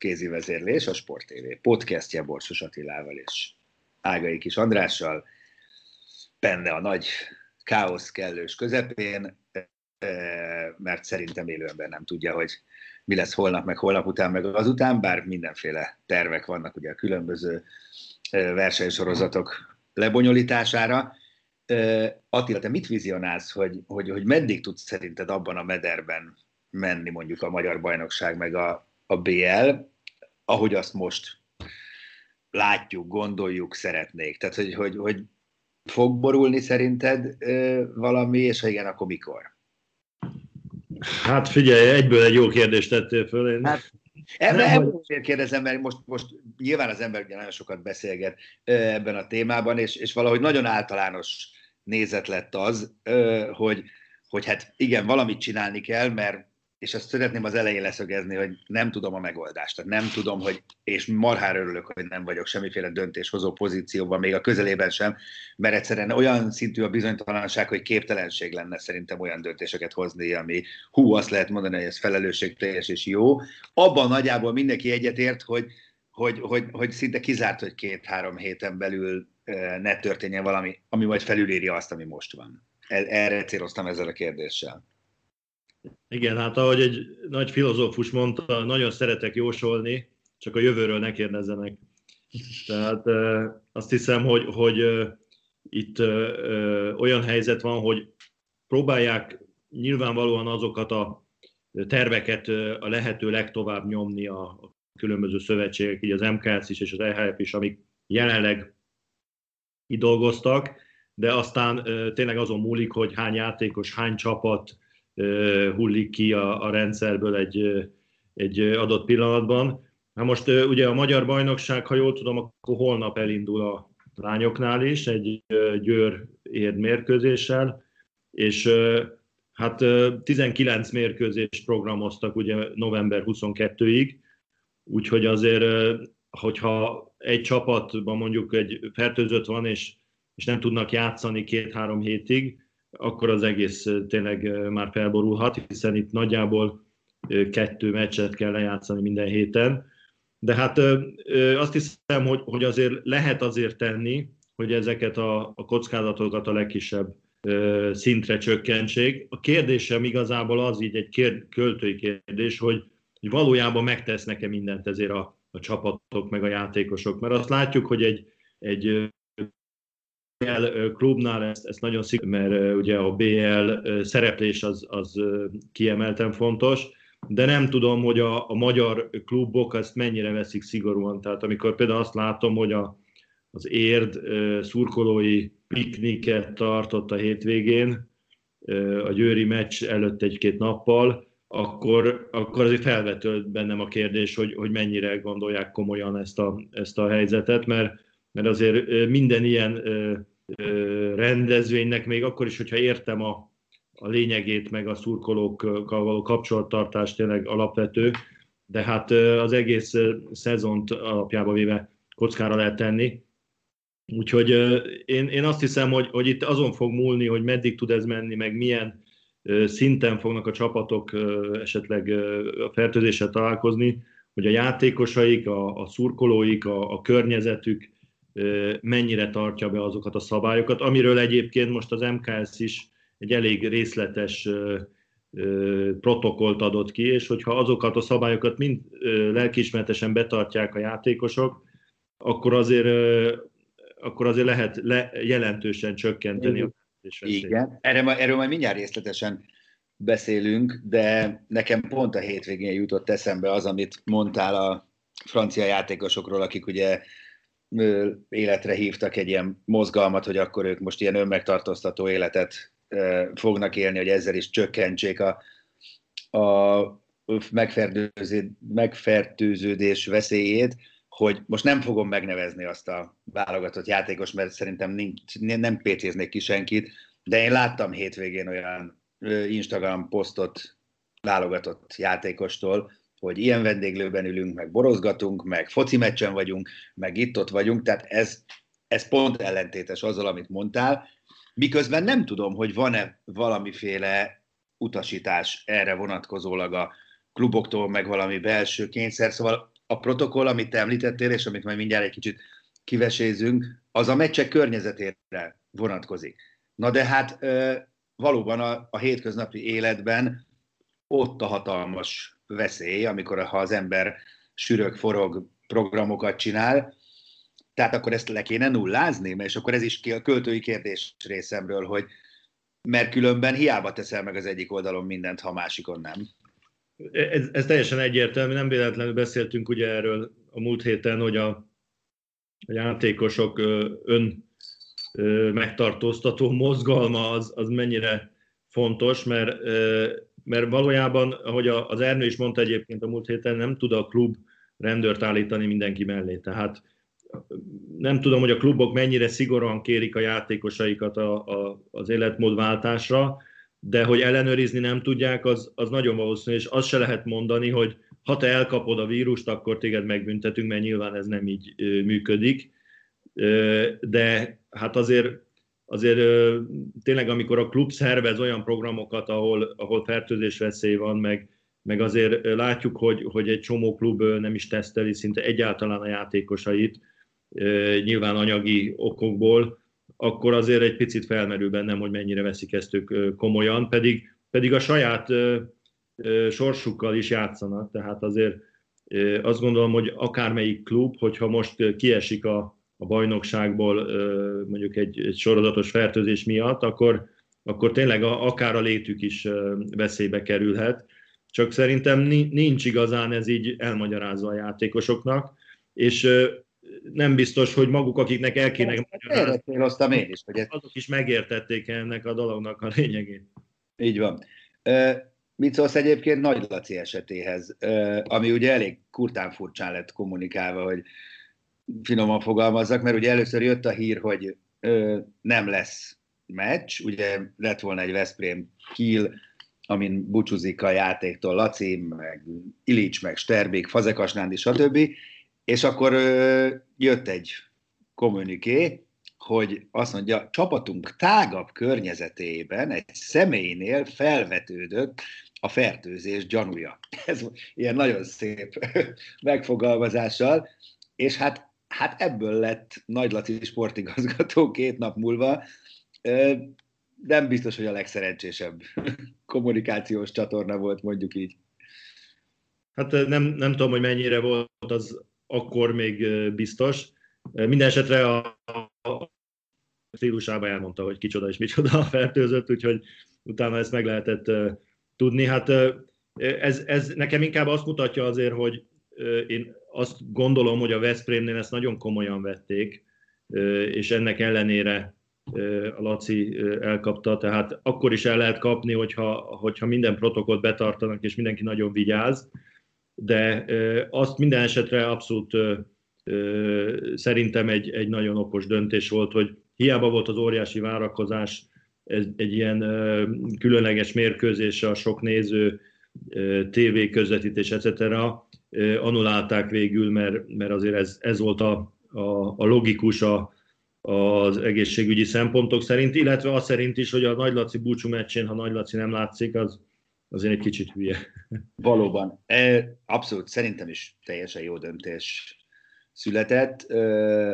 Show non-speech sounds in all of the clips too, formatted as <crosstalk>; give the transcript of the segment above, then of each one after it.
kézi vezérlés, a Sport TV podcastja Borsos Attilával és Ágai Kis Andrással. Benne a nagy káosz kellős közepén, mert szerintem élő ember nem tudja, hogy mi lesz holnap, meg holnap után, meg azután, bár mindenféle tervek vannak ugye a különböző versenysorozatok lebonyolítására. Attila, te mit vizionálsz, hogy, hogy, hogy meddig tudsz szerinted abban a mederben menni mondjuk a Magyar Bajnokság, meg a, a BL, ahogy azt most látjuk, gondoljuk, szeretnék. Tehát, hogy, hogy, hogy fog borulni szerinted ö, valami, és ha igen, akkor mikor? Hát figyelj, egyből egy jó kérdést tettél föl. Én... Hát, ebben, ebben azért kérdezem, mert most, most nyilván az ember ugye nagyon sokat beszélget ö, ebben a témában, és, és valahogy nagyon általános nézet lett az, ö, hogy, hogy hát igen, valamit csinálni kell, mert és azt szeretném az elején leszögezni, hogy nem tudom a megoldást. Tehát nem tudom, hogy, és marhára örülök, hogy nem vagyok semmiféle döntéshozó pozícióban, még a közelében sem, mert egyszerűen olyan szintű a bizonytalanság, hogy képtelenség lenne szerintem olyan döntéseket hozni, ami hú, azt lehet mondani, hogy ez felelősségteljes és jó. Abban nagyjából mindenki egyetért, hogy, hogy, hogy, hogy szinte kizárt, hogy két-három héten belül ne történjen valami, ami majd felülírja azt, ami most van. E-, erre céloztam ezzel a kérdéssel. Igen, hát ahogy egy nagy filozófus mondta, nagyon szeretek jósolni, csak a jövőről ne kérdezzenek. Tehát azt hiszem, hogy, hogy itt olyan helyzet van, hogy próbálják nyilvánvalóan azokat a terveket a lehető legtovább nyomni a különböző szövetségek, így az MKS is és az EHF is, amik jelenleg itt dolgoztak, de aztán tényleg azon múlik, hogy hány játékos, hány csapat, hullik ki a, a rendszerből egy, egy adott pillanatban. Hát most ugye a Magyar Bajnokság, ha jól tudom, akkor holnap elindul a lányoknál is egy győr érd mérkőzéssel, és hát 19 mérkőzést programoztak ugye november 22-ig, úgyhogy azért, hogyha egy csapatban mondjuk egy fertőzött van, és, és nem tudnak játszani két-három hétig, akkor az egész tényleg már felborulhat, hiszen itt nagyjából kettő meccset kell lejátszani minden héten. De hát azt hiszem, hogy, hogy azért lehet azért tenni, hogy ezeket a, a kockázatokat a legkisebb szintre csökkentsék. A kérdésem igazából az így egy kér, költői kérdés, hogy, hogy valójában megtesznek-e mindent ezért a, a csapatok, meg a játékosok. Mert azt látjuk, hogy egy, egy BL klubnál ezt, ezt nagyon szigorú, mert ugye a BL szereplés az, az kiemelten fontos, de nem tudom, hogy a, a magyar klubok ezt mennyire veszik szigorúan. Tehát amikor például azt látom, hogy a, az érd szurkolói pikniket tartott a hétvégén, a győri meccs előtt egy-két nappal, akkor, akkor azért felvetőd bennem a kérdés, hogy, hogy mennyire gondolják komolyan ezt a, ezt a helyzetet, mert, mert azért minden ilyen rendezvénynek, még akkor is, hogyha értem a, a lényegét, meg a szurkolókkal való kapcsolattartást tényleg alapvető, de hát az egész szezont alapjába véve kockára lehet tenni. Úgyhogy én, én azt hiszem, hogy, hogy itt azon fog múlni, hogy meddig tud ez menni, meg milyen szinten fognak a csapatok esetleg a fertőzéssel találkozni, hogy a játékosaik, a, a szurkolóik, a, a környezetük mennyire tartja be azokat a szabályokat, amiről egyébként most az MKS is egy elég részletes protokollt adott ki, és hogyha azokat a szabályokat mind lelkismertesen betartják a játékosok, akkor azért, akkor azért lehet le, jelentősen csökkenteni a Igen, erről, erről majd mindjárt részletesen beszélünk, de nekem pont a hétvégén jutott eszembe az, amit mondtál a francia játékosokról, akik ugye életre hívtak egy ilyen mozgalmat, hogy akkor ők most ilyen önmegtartóztató életet fognak élni, hogy ezzel is csökkentsék a, a megfertőződés veszélyét, hogy most nem fogom megnevezni azt a válogatott játékos, mert szerintem nincs, nem pécéznék ki senkit, de én láttam hétvégén olyan Instagram posztot válogatott játékostól, hogy ilyen vendéglőben ülünk, meg borozgatunk, meg foci meccsen vagyunk, meg itt-ott vagyunk, tehát ez, ez pont ellentétes azzal, amit mondtál, miközben nem tudom, hogy van-e valamiféle utasítás erre vonatkozólag a kluboktól, meg valami belső kényszer, szóval a protokoll, amit te említettél, és amit majd mindjárt egy kicsit kivesézünk, az a meccsek környezetére vonatkozik. Na de hát valóban a, a hétköznapi életben ott a hatalmas veszély, amikor ha az ember sürög, forog, programokat csinál, tehát akkor ezt le kéne nullázni, és akkor ez is a költői kérdés részemről, hogy mert különben hiába teszel meg az egyik oldalon mindent, ha másikon nem. Ez, ez teljesen egyértelmű, nem véletlenül beszéltünk ugye erről a múlt héten, hogy a, a játékosok ön megtartóztató mozgalma az, az mennyire fontos, mert, mert valójában, ahogy az Ernő is mondta egyébként a múlt héten, nem tud a klub rendőrt állítani mindenki mellé. Tehát nem tudom, hogy a klubok mennyire szigorúan kérik a játékosaikat a, a, az életmódváltásra, de hogy ellenőrizni nem tudják, az, az nagyon valószínű, és azt se lehet mondani, hogy ha te elkapod a vírust, akkor téged megbüntetünk, mert nyilván ez nem így működik. De hát azért, azért tényleg, amikor a klub szervez olyan programokat, ahol, ahol fertőzés veszély van, meg, meg azért látjuk, hogy, hogy egy csomó klub nem is teszteli szinte egyáltalán a játékosait, nyilván anyagi okokból, akkor azért egy picit felmerül bennem, hogy mennyire veszik ezt ők komolyan, pedig, pedig a saját sorsukkal is játszanak, tehát azért azt gondolom, hogy akármelyik klub, hogyha most kiesik a, a bajnokságból mondjuk egy, egy sorozatos fertőzés miatt, akkor, akkor tényleg a, akár a létük is veszélybe kerülhet. Csak szerintem nincs igazán ez így elmagyarázva a játékosoknak, és nem biztos, hogy maguk, akiknek el kéne magyarázni, én is, hogy azok is megértették ennek a dolognak a lényegét. Így van. Mit szólsz egyébként Nagy Laci esetéhez, ami ugye elég kurtán furcsán lett kommunikálva, hogy finoman fogalmazzak, mert ugye először jött a hír, hogy nem lesz meccs, ugye lett volna egy Veszprém Kiel, amin búcsúzik a játéktól Laci, meg Ilics, meg Sterbik, Fazekas Nándi, stb. És akkor jött egy kommuniké, hogy azt mondja, csapatunk tágabb környezetében egy személynél felvetődött a fertőzés gyanúja. <laughs> Ez ilyen nagyon szép <laughs> megfogalmazással, és hát, hát ebből lett Nagy Laci sportigazgató két nap múlva. Nem biztos, hogy a legszerencsésebb <laughs> kommunikációs csatorna volt, mondjuk így. Hát nem, nem tudom, hogy mennyire volt az akkor még biztos. Minden a, a stílusában elmondta, hogy kicsoda és micsoda a fertőzött, úgyhogy utána ezt meg lehetett tudni. Hát ez, ez nekem inkább azt mutatja azért, hogy én azt gondolom, hogy a Veszprémnél ezt nagyon komolyan vették, és ennek ellenére a Laci elkapta, tehát akkor is el lehet kapni, hogyha, hogyha minden protokollt betartanak, és mindenki nagyon vigyáz, de azt minden esetre abszolút szerintem egy, egy nagyon okos döntés volt, hogy hiába volt az óriási várakozás, ez egy ilyen különleges mérkőzés, a sok néző, TV közvetítés, etc. Anulálták végül, mert, mert azért ez, ez volt a, a, a logikus a, az egészségügyi szempontok szerint, illetve az szerint is, hogy a Nagy Laci búcsú meccsén, ha Nagy nem látszik, az, azért egy kicsit hülye. <laughs> Valóban. E, abszolút, szerintem is teljesen jó döntés született.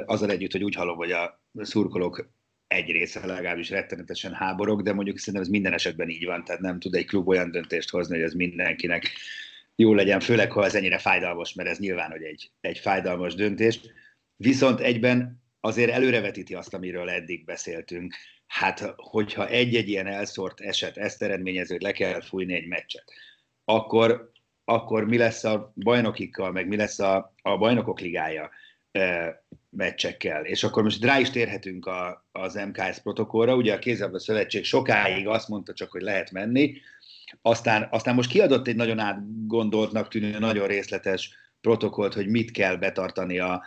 Azzal együtt, hogy úgy hallom, hogy a szurkolók egy része legalábbis rettenetesen háborog, de mondjuk szerintem ez minden esetben így van, tehát nem tud egy klub olyan döntést hozni, hogy ez mindenkinek jó legyen, főleg ha ez ennyire fájdalmas, mert ez nyilván, hogy egy, egy fájdalmas döntés. Viszont egyben azért előrevetíti azt, amiről eddig beszéltünk. Hát, hogyha egy-egy ilyen elszórt eset ezt eredményező, hogy le kell fújni egy meccset, akkor, akkor mi lesz a bajnokikkal, meg mi lesz a, a bajnokok ligája e, meccsekkel. És akkor most rá is térhetünk a, az MKS protokollra. Ugye a Kézabda Szövetség sokáig azt mondta csak, hogy lehet menni, aztán, aztán most kiadott egy nagyon átgondoltnak tűnő, nagyon részletes protokollt, hogy mit kell betartani a,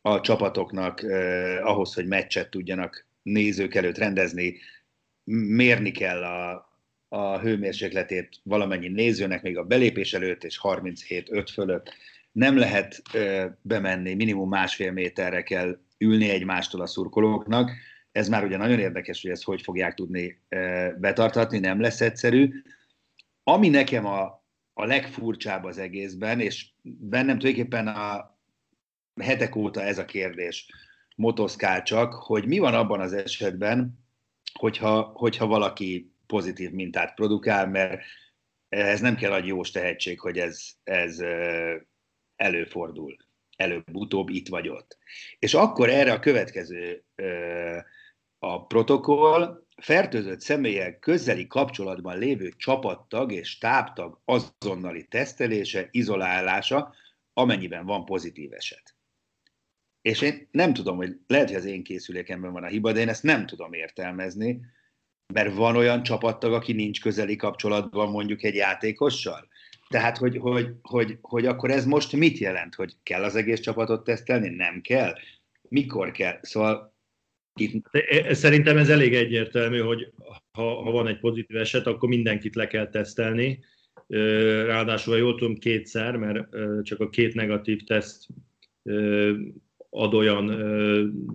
a csapatoknak eh, ahhoz, hogy meccset tudjanak nézők előtt rendezni, mérni kell a, a hőmérsékletét valamennyi nézőnek még a belépés előtt, és 37-5 fölött nem lehet eh, bemenni, minimum másfél méterre kell ülni egymástól a szurkolóknak. Ez már ugye nagyon érdekes, hogy ezt hogy fogják tudni eh, betartatni, nem lesz egyszerű. Ami nekem a, a legfurcsább az egészben, és bennem tulajdonképpen a hetek óta ez a kérdés motoszkál csak, hogy mi van abban az esetben, hogyha, hogyha valaki pozitív mintát produkál, mert ez nem kell egy jó tehetség, hogy ez, ez előfordul. Előbb-utóbb itt vagy ott. És akkor erre a következő a protokoll fertőzött személyek közeli kapcsolatban lévő csapattag és táptag azonnali tesztelése, izolálása, amennyiben van pozitív eset. És én nem tudom, hogy lehet, hogy az én készülékemben van a hiba, de én ezt nem tudom értelmezni, mert van olyan csapattag, aki nincs közeli kapcsolatban mondjuk egy játékossal. Tehát, hogy, hogy, hogy, hogy akkor ez most mit jelent? Hogy kell az egész csapatot tesztelni? Nem kell? Mikor kell? Szóval Szerintem ez elég egyértelmű, hogy ha, ha van egy pozitív eset, akkor mindenkit le kell tesztelni. Ráadásul, ha jól tudom, kétszer, mert csak a két negatív teszt ad olyan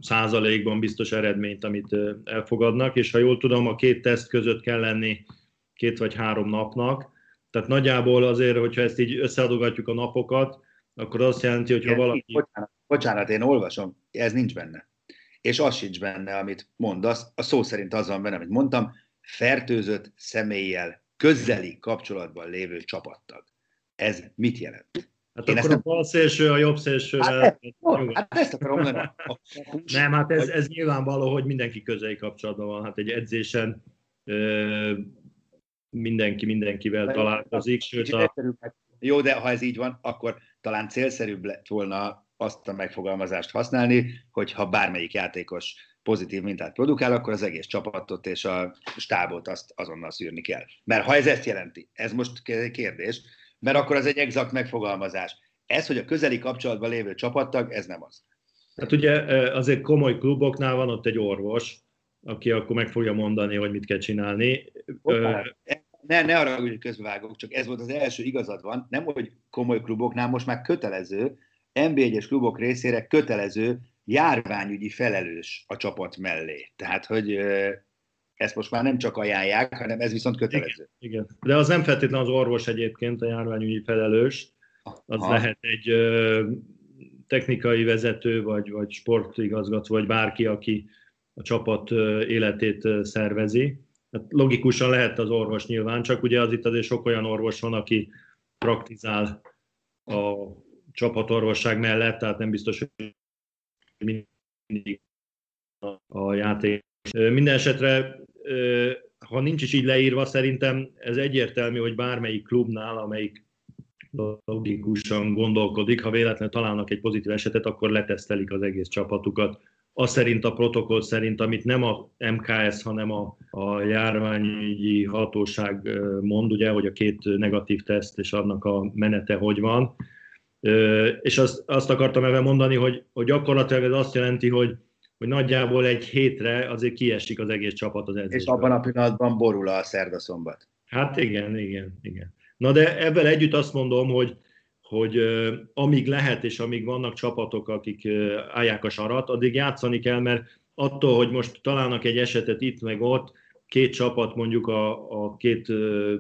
százalékban biztos eredményt, amit elfogadnak, és ha jól tudom, a két teszt között kell lenni két vagy három napnak. Tehát nagyjából azért, hogyha ezt így összeadogatjuk a napokat, akkor azt jelenti, hogy ha valaki... Bocsánat, bocsánat, én olvasom, ez nincs benne és az sincs benne, amit mondasz. A szó szerint az van benne, amit mondtam, fertőzött személlyel közeli kapcsolatban lévő csapattag. Ez mit jelent? Hát Én akkor a bal szélső, a jobb szélső. Hát, hát ezt akarom mondani. Nem, hát ez, ez nyilvánvaló, hogy mindenki közeli kapcsolatban van. Hát egy edzésen mindenki mindenkivel találkozik. Sőt a... Jó, de ha ez így van, akkor talán célszerűbb lett volna azt a megfogalmazást használni, hogy ha bármelyik játékos pozitív mintát produkál, akkor az egész csapatot és a stábot azt azonnal szűrni kell. Mert ha ez ezt jelenti, ez most kérdés, mert akkor az egy exakt megfogalmazás. Ez, hogy a közeli kapcsolatban lévő csapattag, ez nem az. Hát ugye azért komoly kluboknál van ott egy orvos, aki akkor meg fogja mondani, hogy mit kell csinálni. Hoppá, ne, ne arra, hogy közbevágok, csak ez volt az első igazad van, nem, hogy komoly kluboknál most már kötelező, NB1-es klubok részére kötelező járványügyi felelős a csapat mellé. Tehát, hogy ezt most már nem csak ajánlják, hanem ez viszont kötelező. Igen, igen. de az nem feltétlenül az orvos egyébként, a járványügyi felelős. Az Aha. lehet egy ö, technikai vezető, vagy, vagy sportigazgató, vagy bárki, aki a csapat életét szervezi. Hát logikusan lehet az orvos nyilván, csak ugye az itt azért sok olyan orvos van, aki praktizál a csapatorvosság mellett, tehát nem biztos, hogy mindig a játék. Minden esetre, ha nincs is így leírva, szerintem ez egyértelmű, hogy bármelyik klubnál, amelyik logikusan gondolkodik, ha véletlenül találnak egy pozitív esetet, akkor letesztelik az egész csapatukat. Az szerint a protokoll szerint, amit nem a MKS, hanem a, a járványügyi hatóság mond, ugye, hogy a két negatív teszt és annak a menete hogy van, és azt, azt akartam ebben mondani, hogy, hogy gyakorlatilag ez azt jelenti, hogy, hogy nagyjából egy hétre azért kiesik az egész csapat az edzésből. És abban a pillanatban borul a szerda-szombat. Hát igen, igen, igen. Na de ebben együtt azt mondom, hogy, hogy amíg lehet, és amíg vannak csapatok, akik állják a sarat, addig játszani kell, mert attól, hogy most találnak egy esetet itt meg ott, két csapat mondjuk a, a két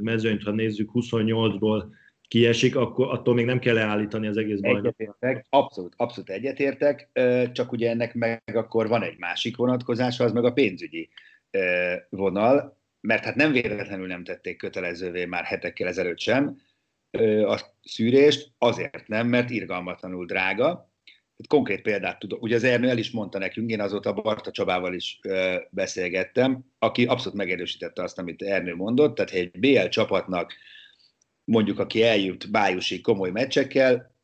mezőnyt, ha nézzük 28-ból kiesik, akkor attól még nem kell leállítani az egész bajnok. Egyetértek, abszolút, abszolút egyetértek, csak ugye ennek meg akkor van egy másik vonatkozása, az meg a pénzügyi vonal, mert hát nem véletlenül nem tették kötelezővé már hetekkel ezelőtt sem a szűrést, azért nem, mert irgalmatlanul drága. Konkrét példát tudok, ugye az Ernő el is mondta nekünk, én azóta Barta Csabával is beszélgettem, aki abszolút megerősítette azt, amit Ernő mondott, tehát egy BL csapatnak mondjuk aki eljut bájusi komoly meccsekkel,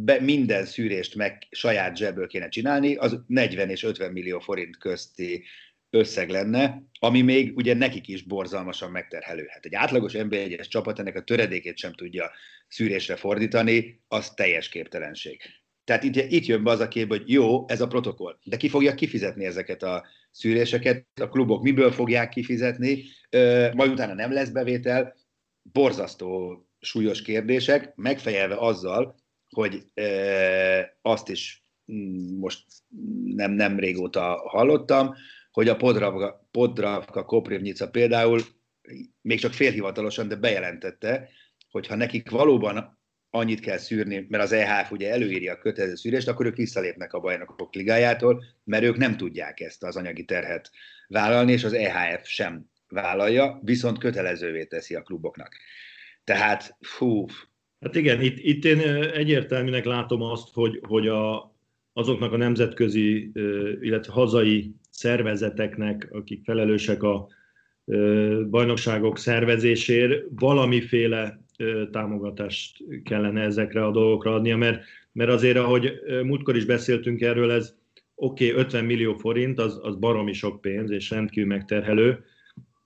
be, minden szűrést meg saját zsebből kéne csinálni, az 40 és 50 millió forint közti összeg lenne, ami még ugye nekik is borzalmasan megterhelő. Hát egy átlagos NB1-es csapat ennek a töredékét sem tudja szűrésre fordítani, az teljes képtelenség. Tehát itt, itt jön be az a kép, hogy jó, ez a protokoll, de ki fogja kifizetni ezeket a szűréseket, a klubok miből fogják kifizetni, majd utána nem lesz bevétel, borzasztó súlyos kérdések, megfejelve azzal, hogy e, azt is mm, most nem, nem régóta hallottam, hogy a Podravka, Podravka Koprivnica például még csak félhivatalosan, de bejelentette, hogy ha nekik valóban annyit kell szűrni, mert az EHF ugye előírja a kötelező szűrést, akkor ők visszalépnek a bajnokok ligájától, mert ők nem tudják ezt az anyagi terhet vállalni, és az EHF sem vállalja, viszont kötelezővé teszi a kluboknak. Tehát, fú. Hát igen, itt, itt én egyértelműnek látom azt, hogy, hogy a, azoknak a nemzetközi, illetve hazai szervezeteknek, akik felelősek a bajnokságok szervezésért, valamiféle támogatást kellene ezekre a dolgokra adnia, mert, mert azért, ahogy múltkor is beszéltünk erről, ez oké, okay, 50 millió forint, az, az baromi sok pénz, és rendkívül megterhelő,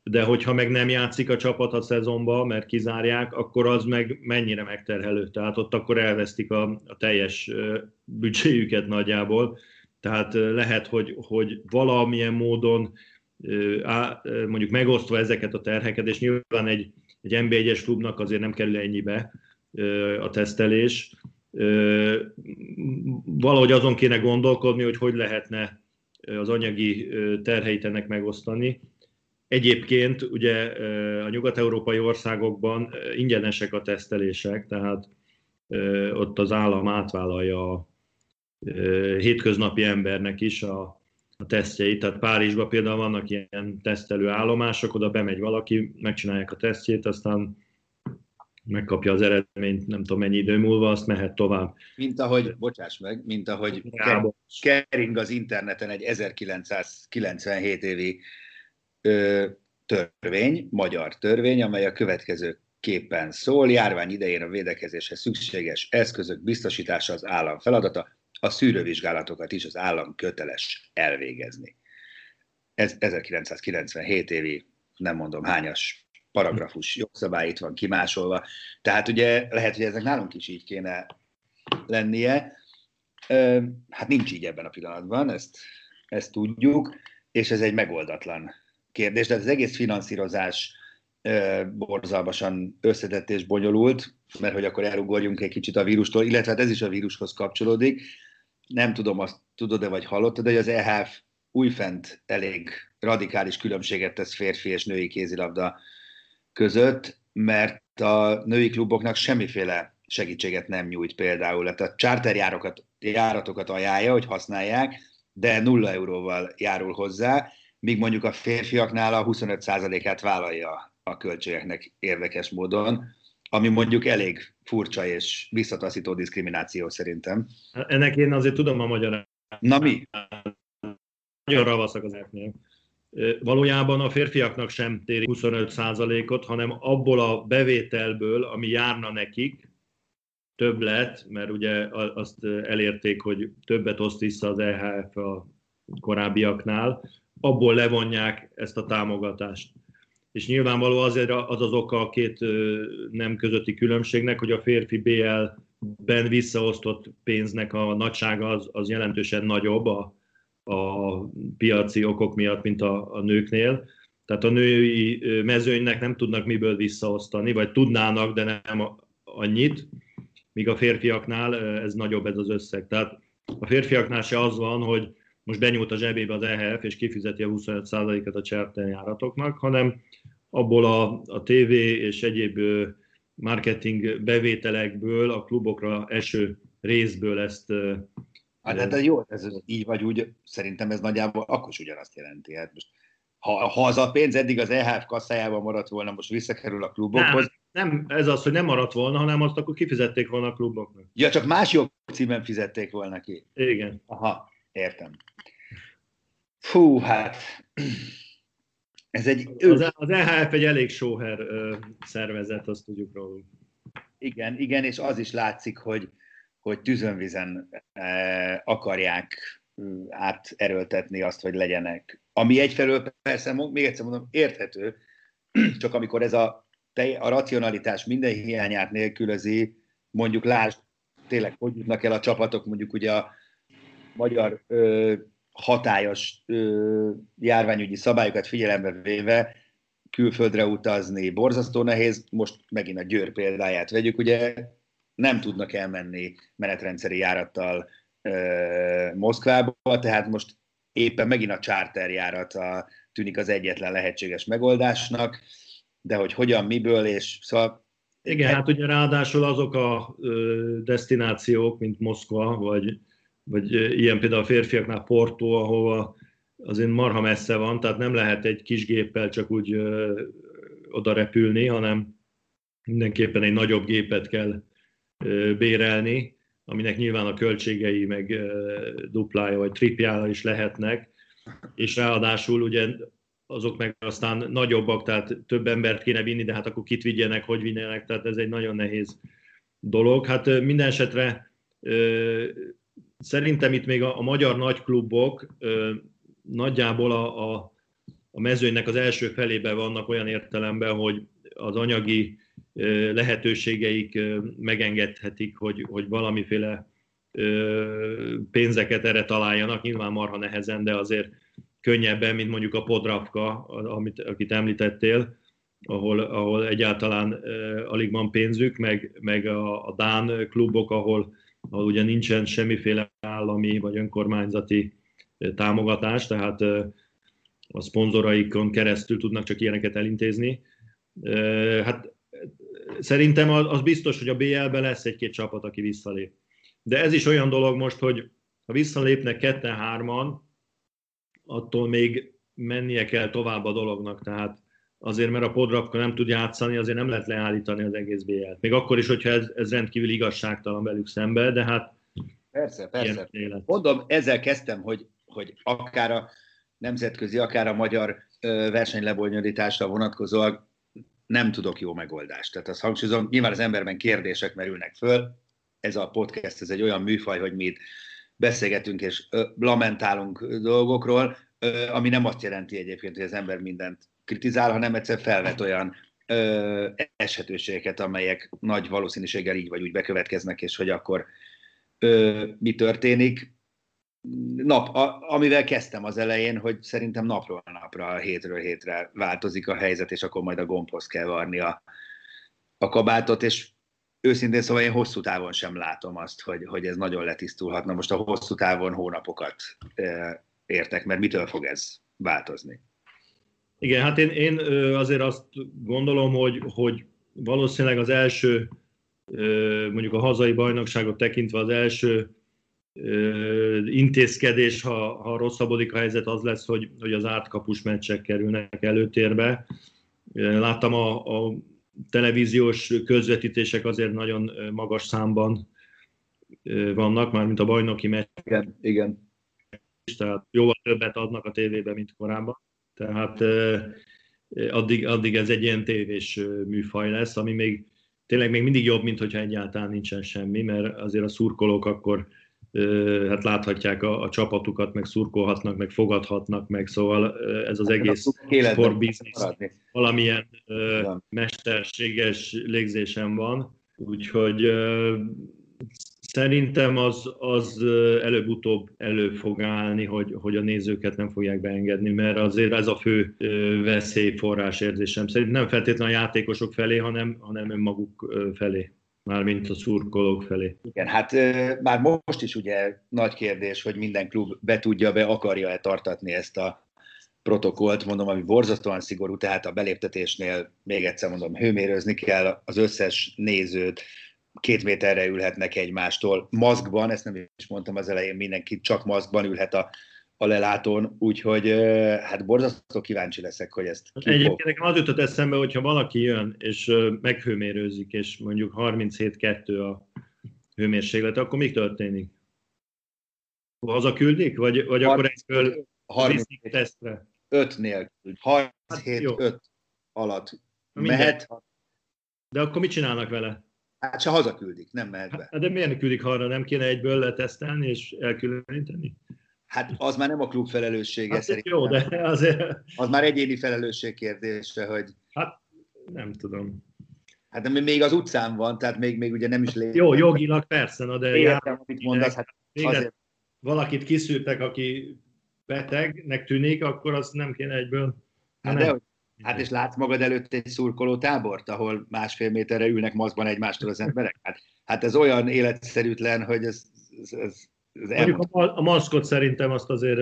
de hogyha meg nem játszik a csapat a szezonba, mert kizárják, akkor az meg mennyire megterhelő. Tehát ott akkor elvesztik a, a teljes büdzséjüket nagyjából. Tehát lehet, hogy, hogy valamilyen módon mondjuk megosztva ezeket a terheket, és nyilván egy, egy NB1-es klubnak azért nem kerül ennyibe a tesztelés. Valahogy azon kéne gondolkodni, hogy hogy lehetne az anyagi terheit ennek megosztani Egyébként ugye a nyugat-európai országokban ingyenesek a tesztelések, tehát ott az állam átvállalja a hétköznapi embernek is a, a tesztjeit. Tehát Párizsban például vannak ilyen tesztelő állomások, oda bemegy valaki, megcsinálják a tesztjét, aztán megkapja az eredményt, nem tudom mennyi idő múlva, azt mehet tovább. Mint ahogy, bocsáss meg, mint ahogy kering az interneten egy 1997 évi törvény, magyar törvény, amely a következő képen szól, járvány idején a védekezéshez szükséges eszközök biztosítása az állam feladata, a szűrővizsgálatokat is az állam köteles elvégezni. Ez 1997 évi, nem mondom hányas paragrafus jogszabály itt van kimásolva. Tehát ugye lehet, hogy ezek nálunk is így kéne lennie. Hát nincs így ebben a pillanatban, ezt, ezt tudjuk, és ez egy megoldatlan kérdés, de az egész finanszírozás borzalmasan összetett és bonyolult, mert hogy akkor elugorjunk egy kicsit a vírustól, illetve hát ez is a vírushoz kapcsolódik. Nem tudom, azt tudod-e vagy hallottad, hogy az EHF újfent elég radikális különbséget tesz férfi és női kézilabda között, mert a női kluboknak semmiféle segítséget nem nyújt például. Tehát charterjáratokat járatokat ajánlja, hogy használják, de nulla euróval járul hozzá, míg mondjuk a férfiaknál a 25%-át vállalja a költségeknek érdekes módon, ami mondjuk elég furcsa és visszataszító diszkrimináció szerintem. Ennek én azért tudom a magyar. Na mi? Nagyon ravaszak az elfnél. Valójában a férfiaknak sem téri 25%-ot, hanem abból a bevételből, ami járna nekik, több lett, mert ugye azt elérték, hogy többet oszt vissza az EHF a korábbiaknál, abból levonják ezt a támogatást. És nyilvánvaló azért az az oka a két nem közötti különbségnek, hogy a férfi BL-ben visszaosztott pénznek a nagysága az, az jelentősen nagyobb a, a piaci okok miatt, mint a, a nőknél. Tehát a női mezőnynek nem tudnak miből visszaosztani, vagy tudnának, de nem annyit, míg a férfiaknál ez nagyobb ez az összeg. Tehát a férfiaknál se az van, hogy most benyújt a zsebébe az EHF, és kifizeti a 25%-et a cserten járatoknak, hanem abból a, a TV és egyéb marketing bevételekből, a klubokra eső részből ezt Hát, hát jó, ez így vagy úgy, szerintem ez nagyjából akkor is ugyanazt jelenti. Hát most, ha, ha az a pénz eddig az EHF kasszájában maradt volna, most visszakerül a klubokhoz. Nem, nem, ez az, hogy nem maradt volna, hanem azt akkor kifizették volna a kluboknak. Ja, csak más jogcímen fizették volna ki. Igen. Aha, értem. Fú, hát ez egy... Az, az EHF egy elég sóher szervezet, azt tudjuk róluk. Igen, igen, és az is látszik, hogy, hogy tűzönvizen akarják áterőltetni azt, hogy legyenek. Ami egyfelől persze, még egyszer mondom, érthető, <clears throat> csak amikor ez a, a racionalitás minden hiányát nélkülözi, mondjuk lásd, tényleg hogy jutnak el a csapatok, mondjuk ugye a magyar ö, hatályos ö, járványügyi szabályokat figyelembe véve külföldre utazni borzasztó nehéz, most megint a Győr példáját vegyük, ugye nem tudnak elmenni menetrendszeri járattal ö, Moszkvába, tehát most éppen megint a charter járata tűnik az egyetlen lehetséges megoldásnak, de hogy hogyan, miből, és szóval... Igen, hát ugye ráadásul azok a ö, destinációk, mint Moszkva, vagy, vagy ilyen például a férfiaknál Porto, ahova azért marha messze van, tehát nem lehet egy kis géppel csak úgy ö, oda repülni, hanem mindenképpen egy nagyobb gépet kell bérelni, aminek nyilván a költségei meg duplája vagy tripjára is lehetnek, és ráadásul ugye azok meg aztán nagyobbak, tehát több embert kéne vinni, de hát akkor kit vigyenek, hogy vinjenek, tehát ez egy nagyon nehéz dolog. Hát minden esetre szerintem itt még a, a magyar nagyklubok nagyjából a, a, a mezőnynek az első felében vannak olyan értelemben, hogy az anyagi lehetőségeik megengedhetik, hogy, hogy valamiféle pénzeket erre találjanak, nyilván marha nehezen, de azért könnyebben, mint mondjuk a Podravka, amit, akit említettél, ahol, ahol egyáltalán alig van pénzük, meg, meg a, a Dán klubok, ahol, ahol ugye nincsen semmiféle állami vagy önkormányzati támogatás, tehát a szponzoraikon keresztül tudnak csak ilyeneket elintézni. Hát szerintem az biztos, hogy a BL-ben lesz egy-két csapat, aki visszalép. De ez is olyan dolog most, hogy ha visszalépnek ketten-hárman, attól még mennie kell tovább a dolognak, tehát azért, mert a Podravka nem tud játszani, azért nem lehet leállítani az egész BL-t. Még akkor is, hogyha ez, ez rendkívül igazságtalan velük szembe, de hát... Persze, persze. Mondom, ezzel kezdtem, hogy, hogy akár a nemzetközi, akár a magyar versenylebonyolításra vonatkozóan nem tudok jó megoldást. Tehát azt hangsúlyozom, nyilván az emberben kérdések merülnek föl, ez a podcast, ez egy olyan műfaj, hogy mi itt beszélgetünk és lamentálunk dolgokról, ami nem azt jelenti egyébként, hogy az ember mindent kritizál, hanem egyszer felvet olyan eshetőségeket, amelyek nagy valószínűséggel így vagy úgy bekövetkeznek, és hogy akkor mi történik nap, a, amivel kezdtem az elején, hogy szerintem napról napra, hétről hétre változik a helyzet, és akkor majd a gombhoz kell varni a, a kabátot, és őszintén szóval én hosszú távon sem látom azt, hogy, hogy ez nagyon letisztulhatna. Most a hosszú távon hónapokat értek, mert mitől fog ez változni? Igen, hát én, én azért azt gondolom, hogy, hogy valószínűleg az első, mondjuk a hazai bajnokságot tekintve az első intézkedés, ha, ha rosszabbodik a helyzet, az lesz, hogy, hogy az átkapus meccsek kerülnek előtérbe. Láttam a, a televíziós közvetítések azért nagyon magas számban vannak, már mint a bajnoki meccs. Igen, igen. Tehát jóval többet adnak a tévében, mint korábban. Tehát addig, addig ez egy ilyen tévés műfaj lesz, ami még tényleg még mindig jobb, mint hogyha egyáltalán nincsen semmi, mert azért a szurkolók akkor hát láthatják a, a csapatukat, meg szurkolhatnak, meg fogadhatnak, meg, szóval ez az hát egész sportbiznisz valamilyen ja. mesterséges légzésen van, úgyhogy szerintem az, az előbb-utóbb elő fog állni, hogy, hogy a nézőket nem fogják beengedni, mert azért ez a fő veszélyforrás érzésem szerint nem feltétlenül a játékosok felé, hanem, hanem önmaguk felé mármint a szurkolók felé. Igen, hát már most is ugye nagy kérdés, hogy minden klub be tudja, be akarja-e tartatni ezt a protokollt, mondom, ami borzasztóan szigorú, tehát a beléptetésnél még egyszer mondom, hőmérőzni kell az összes nézőt, két méterre ülhetnek egymástól, maszkban, ezt nem is mondtam az elején, mindenki csak maszkban ülhet a, a lelátón, úgyhogy hát borzasztó kíváncsi leszek, hogy ezt ki Egyébként nekem az jutott eszembe, hogyha valaki jön és meghőmérőzik, és mondjuk 37-2 a hőmérséklet, akkor mi történik? Hazaküldik? Vagy, vagy akkor egyből 37 tesztre? 5 nélkül. 37 5 hát alatt mehet. De akkor mit csinálnak vele? Hát se hazaküldik, nem mehet be. Hát, de miért küldik arra? Nem kéne egyből letesztelni és elkülöníteni? Hát az már nem a klub felelőssége hát, szerintem. Jó, de azért... Az már egyéni felelősség kérdése, hogy... Hát nem tudom. Hát de még az utcán van, tehát még, még ugye nem is lép. Jó, jogilag persze, na de... Értem, amit mondasz, hát azért... Valakit kiszűrtek, aki betegnek tűnik, akkor az nem kéne egyből... Hát, de, hát és látsz magad előtt egy szurkoló tábort, ahol másfél méterre ülnek maszkban egymástól az emberek? Hát, hát ez olyan életszerűtlen, hogy ez, ez, ez, ez Mondjuk a, a maszkot szerintem azt azért...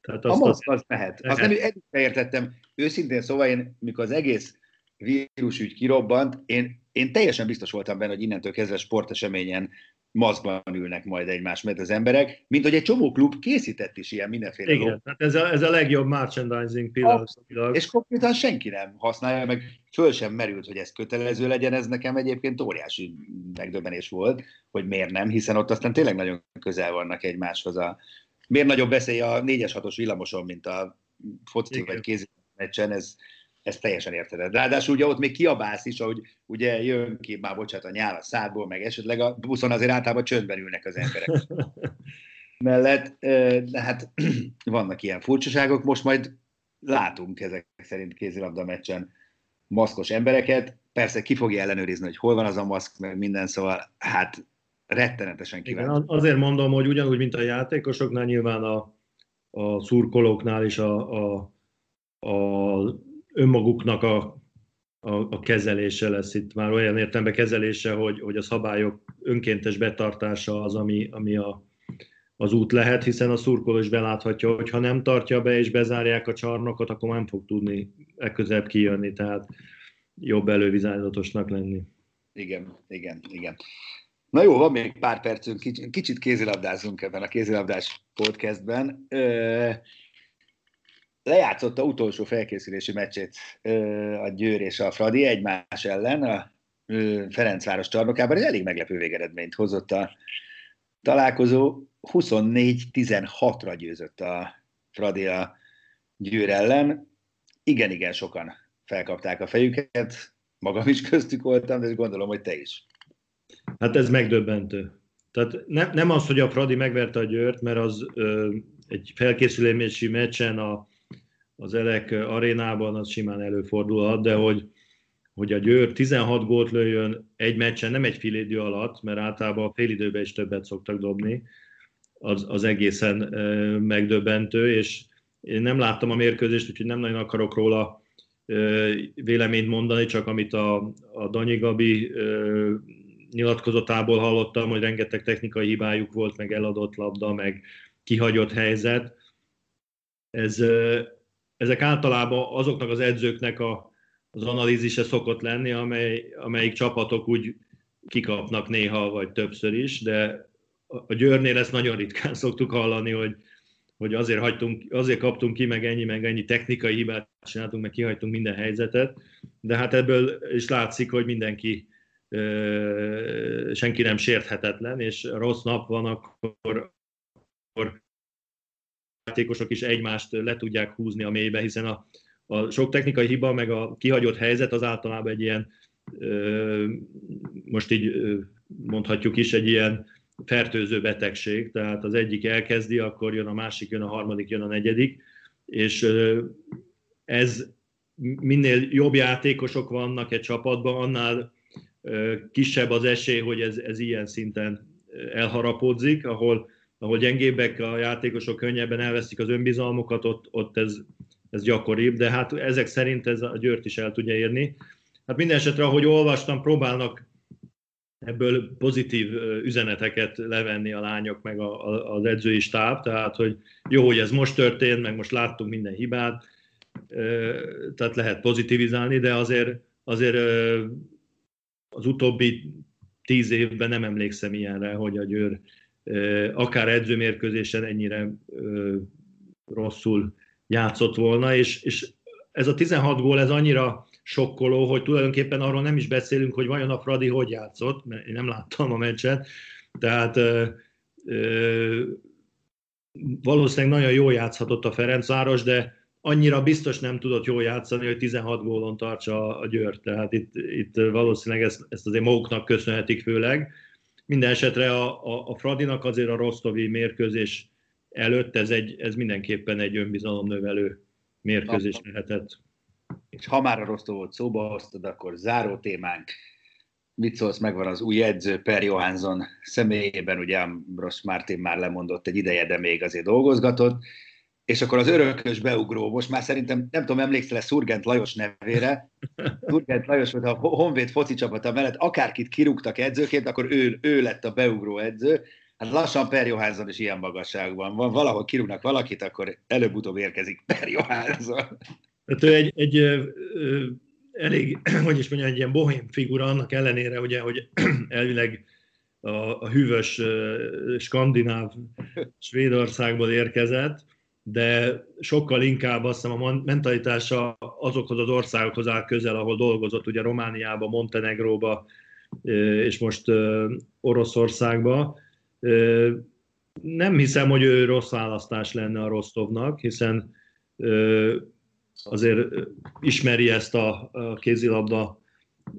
Tehát azt a maszk az mehet. Azt nem eddig értettem. Őszintén szóval én, mikor az egész vírusügy kirobbant, én, én teljesen biztos voltam benne, hogy innentől kezdve sporteseményen maszkban ülnek majd egymás mert az emberek, mint hogy egy csomó klub készített is ilyen mindenféle Igen, hát ez a, ez a legjobb merchandising pillanatilag. És konkrétan senki nem használja, meg föl sem merült, hogy ez kötelező legyen, ez nekem egyébként óriási megdöbbenés volt, hogy miért nem, hiszen ott aztán tényleg nagyon közel vannak egymáshoz. A, miért nagyobb veszély a 4-es 6-os villamoson, mint a foci Igen. vagy kézi meccsen, ez, ez teljesen érted. Ráadásul ugye ott még kiabálsz is, ahogy ugye jön ki, már bocsánat, a nyál a szádból, meg esetleg a buszon azért általában csöndben ülnek az emberek. <laughs> Mellett, de hát <clears throat> vannak ilyen furcsaságok, most majd látunk ezek szerint kézilabda meccsen maszkos embereket. Persze ki fogja ellenőrizni, hogy hol van az a maszk, meg minden, szóval hát rettenetesen kíváncsi. Azért mondom, hogy ugyanúgy, mint a játékosoknál, nyilván a, a szurkolóknál is a, a, a önmaguknak a, a, a kezelése lesz itt már olyan értelemben kezelése, hogy, hogy a szabályok önkéntes betartása az, ami, ami a, az út lehet, hiszen a szurkoló is beláthatja, hogy ha nem tartja be és bezárják a csarnokot, akkor nem fog tudni ekközebb kijönni, tehát jobb elővizsgálatosnak lenni. Igen, igen, igen. Na jó, van még pár percünk, kicsit, kicsit kézilabdázunk ebben a kézilabdás podcastben lejátszotta utolsó felkészülési meccsét a Győr és a Fradi egymás ellen a Ferencváros csarnokában, egy elég meglepő végeredményt hozott a találkozó. 24-16-ra győzött a Fradi a Győr ellen. Igen-igen sokan felkapták a fejüket, magam is köztük voltam, de gondolom, hogy te is. Hát ez megdöbbentő. Tehát nem, nem az, hogy a Fradi megverte a Győrt, mert az ö, egy felkészülési meccsen a az Elek arénában az simán előfordulhat, de hogy, hogy a Győr 16 gólt lőjön egy meccsen, nem egy fél idő alatt, mert általában a fél időben is többet szoktak dobni, az, az egészen megdöbbentő, és én nem láttam a mérkőzést, úgyhogy nem nagyon akarok róla véleményt mondani, csak amit a, a Danyi Gabi nyilatkozatából hallottam, hogy rengeteg technikai hibájuk volt, meg eladott labda, meg kihagyott helyzet. Ez, ezek általában azoknak az edzőknek a, az analízise szokott lenni, amely, amelyik csapatok úgy kikapnak néha, vagy többször is, de a Győrnél ezt nagyon ritkán <laughs> szoktuk hallani, hogy, hogy azért, hagytunk, azért kaptunk ki, meg ennyi, meg ennyi technikai hibát csináltunk, meg kihagytunk minden helyzetet, de hát ebből is látszik, hogy mindenki, senki nem sérthetetlen, és rossz nap van, akkor, játékosok is egymást le tudják húzni a mélybe, hiszen a, a sok technikai hiba, meg a kihagyott helyzet az általában egy ilyen, most így mondhatjuk is, egy ilyen fertőző betegség, tehát az egyik elkezdi, akkor jön a másik, jön a harmadik, jön a negyedik, és ez minél jobb játékosok vannak egy csapatban, annál kisebb az esély, hogy ez, ez ilyen szinten elharapódzik, ahol ahol gyengébbek a játékosok könnyebben elveszik az önbizalmukat, ott, ott ez, ez gyakoribb, de hát ezek szerint ez a Győrt is el tudja érni. Hát minden esetre, ahogy olvastam, próbálnak ebből pozitív üzeneteket levenni a lányok meg a, a, az edzői stáb, tehát hogy jó, hogy ez most történt, meg most láttunk minden hibát, tehát lehet pozitivizálni, de azért, azért az utóbbi tíz évben nem emlékszem ilyenre, hogy a Győr akár edzőmérkőzésen ennyire rosszul játszott volna, és, és ez a 16 gól, ez annyira sokkoló, hogy tulajdonképpen arról nem is beszélünk, hogy vajon a Fradi hogy játszott, mert én nem láttam a meccset, tehát ö, ö, valószínűleg nagyon jól játszhatott a Ferencváros, de annyira biztos nem tudott jól játszani, hogy 16 gólon tartsa a Győrt. Tehát itt, itt valószínűleg ezt, ezt azért maguknak köszönhetik főleg. Minden esetre a, a, a Fradinak azért a rostovi mérkőzés előtt ez, egy, ez mindenképpen egy önbizalomnövelő mérkőzés lehetett. És ha már a Rostovot szóba hoztad, akkor záró témánk, mit szólsz, megvan az új edző Per Johansson személyében, ugye Ross Martin már lemondott egy ideje, de még azért dolgozgatott, és akkor az örökös beugró, most már szerintem, nem tudom, emlékszel-e Szurgent Lajos nevére, <laughs> Szurgent Lajos volt a Honvéd foci csapata mellett, akárkit kirúgtak edzőként, akkor ő, ő lett a beugró edző, Hát lassan Per Johansson is ilyen magasságban van. Valahol kirúgnak valakit, akkor előbb-utóbb érkezik Per Johansson. Hát ő egy, egy ö, ö, elég, <clears throat> hogy is mondjam, egy ilyen bohém figura, annak ellenére, ugye, hogy <clears throat> elvileg a, a hűvös ö, skandináv <laughs> Svédországból érkezett, de sokkal inkább azt hiszem a mentalitása azokhoz az országokhoz áll közel, ahol dolgozott, ugye Romániába, Montenegróba, és most Oroszországba. Nem hiszem, hogy ő rossz választás lenne a Rostovnak, hiszen azért ismeri ezt a kézilabda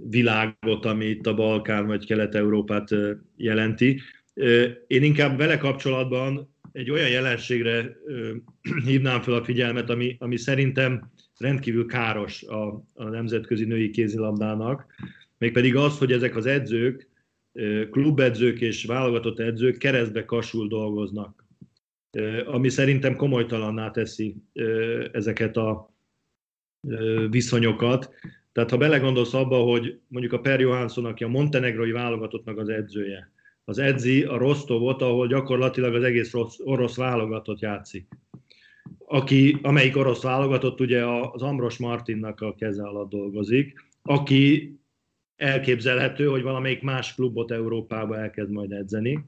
világot, ami itt a Balkán vagy Kelet-Európát jelenti. Én inkább vele kapcsolatban egy olyan jelenségre hívnám fel a figyelmet, ami, ami szerintem rendkívül káros a, a nemzetközi női kézilabdának, mégpedig az, hogy ezek az edzők, klubedzők és válogatott edzők keresztbe kasul dolgoznak, ami szerintem komolytalanná teszi ezeket a viszonyokat. Tehát ha belegondolsz abba, hogy mondjuk a Per Johansson, aki a montenegrói válogatottnak az edzője, az edzi a Rostovot, ahol gyakorlatilag az egész orosz válogatott játszik. Aki, amelyik orosz válogatott ugye az Ambros Martinnak a keze alatt dolgozik, aki elképzelhető, hogy valamelyik más klubot Európába elkezd majd edzeni.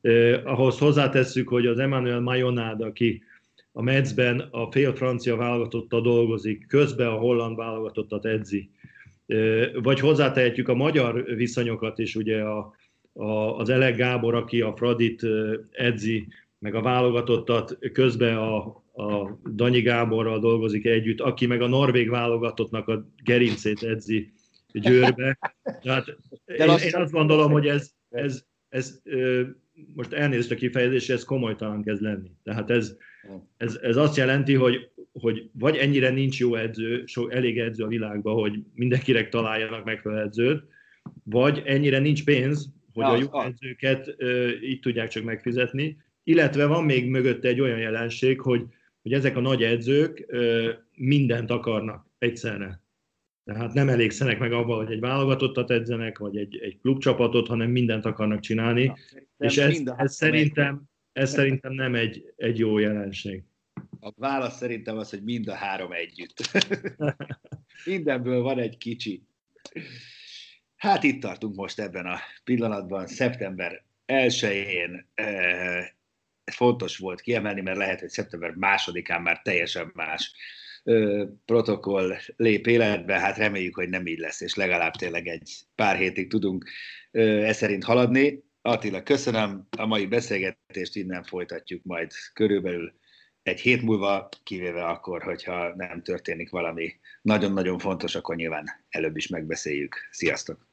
Eh, ahhoz hozzátesszük, hogy az Emmanuel Mayonád, aki a Metzben a fél francia válogatotta dolgozik, közben a holland válogatottat edzi. Eh, vagy hozzátehetjük a magyar viszonyokat is, ugye a, a, az Elek Gábor, aki a Fradit edzi, meg a válogatottat, közben a, a Danyi Gáborral dolgozik együtt, aki meg a norvég válogatottnak a gerincét edzi Győrbe. Tehát én, én azt gondolom, hogy ez, ez, ez most elnézést a kifejezés, ez komolytalan kezd lenni. Tehát ez, ez, ez azt jelenti, hogy, hogy vagy ennyire nincs jó edző, so, elég edző a világban, hogy mindenkinek találjanak megfelelő edzőt, vagy ennyire nincs pénz, hogy a jó edzőket így tudják csak megfizetni, illetve van még mögötte egy olyan jelenség, hogy, hogy ezek a nagy edzők mindent akarnak egyszerre. Tehát nem elégszenek meg abban, hogy egy válogatottat edzenek, vagy egy, egy klubcsapatot, hanem mindent akarnak csinálni. Na, és ez, ez, szerintem, ez szerintem nem egy, egy jó jelenség. A válasz szerintem az, hogy mind a három együtt. <laughs> Mindenből van egy kicsi. Hát itt tartunk most ebben a pillanatban, szeptember 1-én eh, fontos volt kiemelni, mert lehet, hogy szeptember másodikán már teljesen más eh, protokoll lép életbe, hát reméljük, hogy nem így lesz, és legalább tényleg egy pár hétig tudunk eh, e szerint haladni. Attila, köszönöm a mai beszélgetést, innen folytatjuk majd körülbelül egy hét múlva, kivéve akkor, hogyha nem történik valami nagyon-nagyon fontos, akkor nyilván előbb is megbeszéljük. Sziasztok!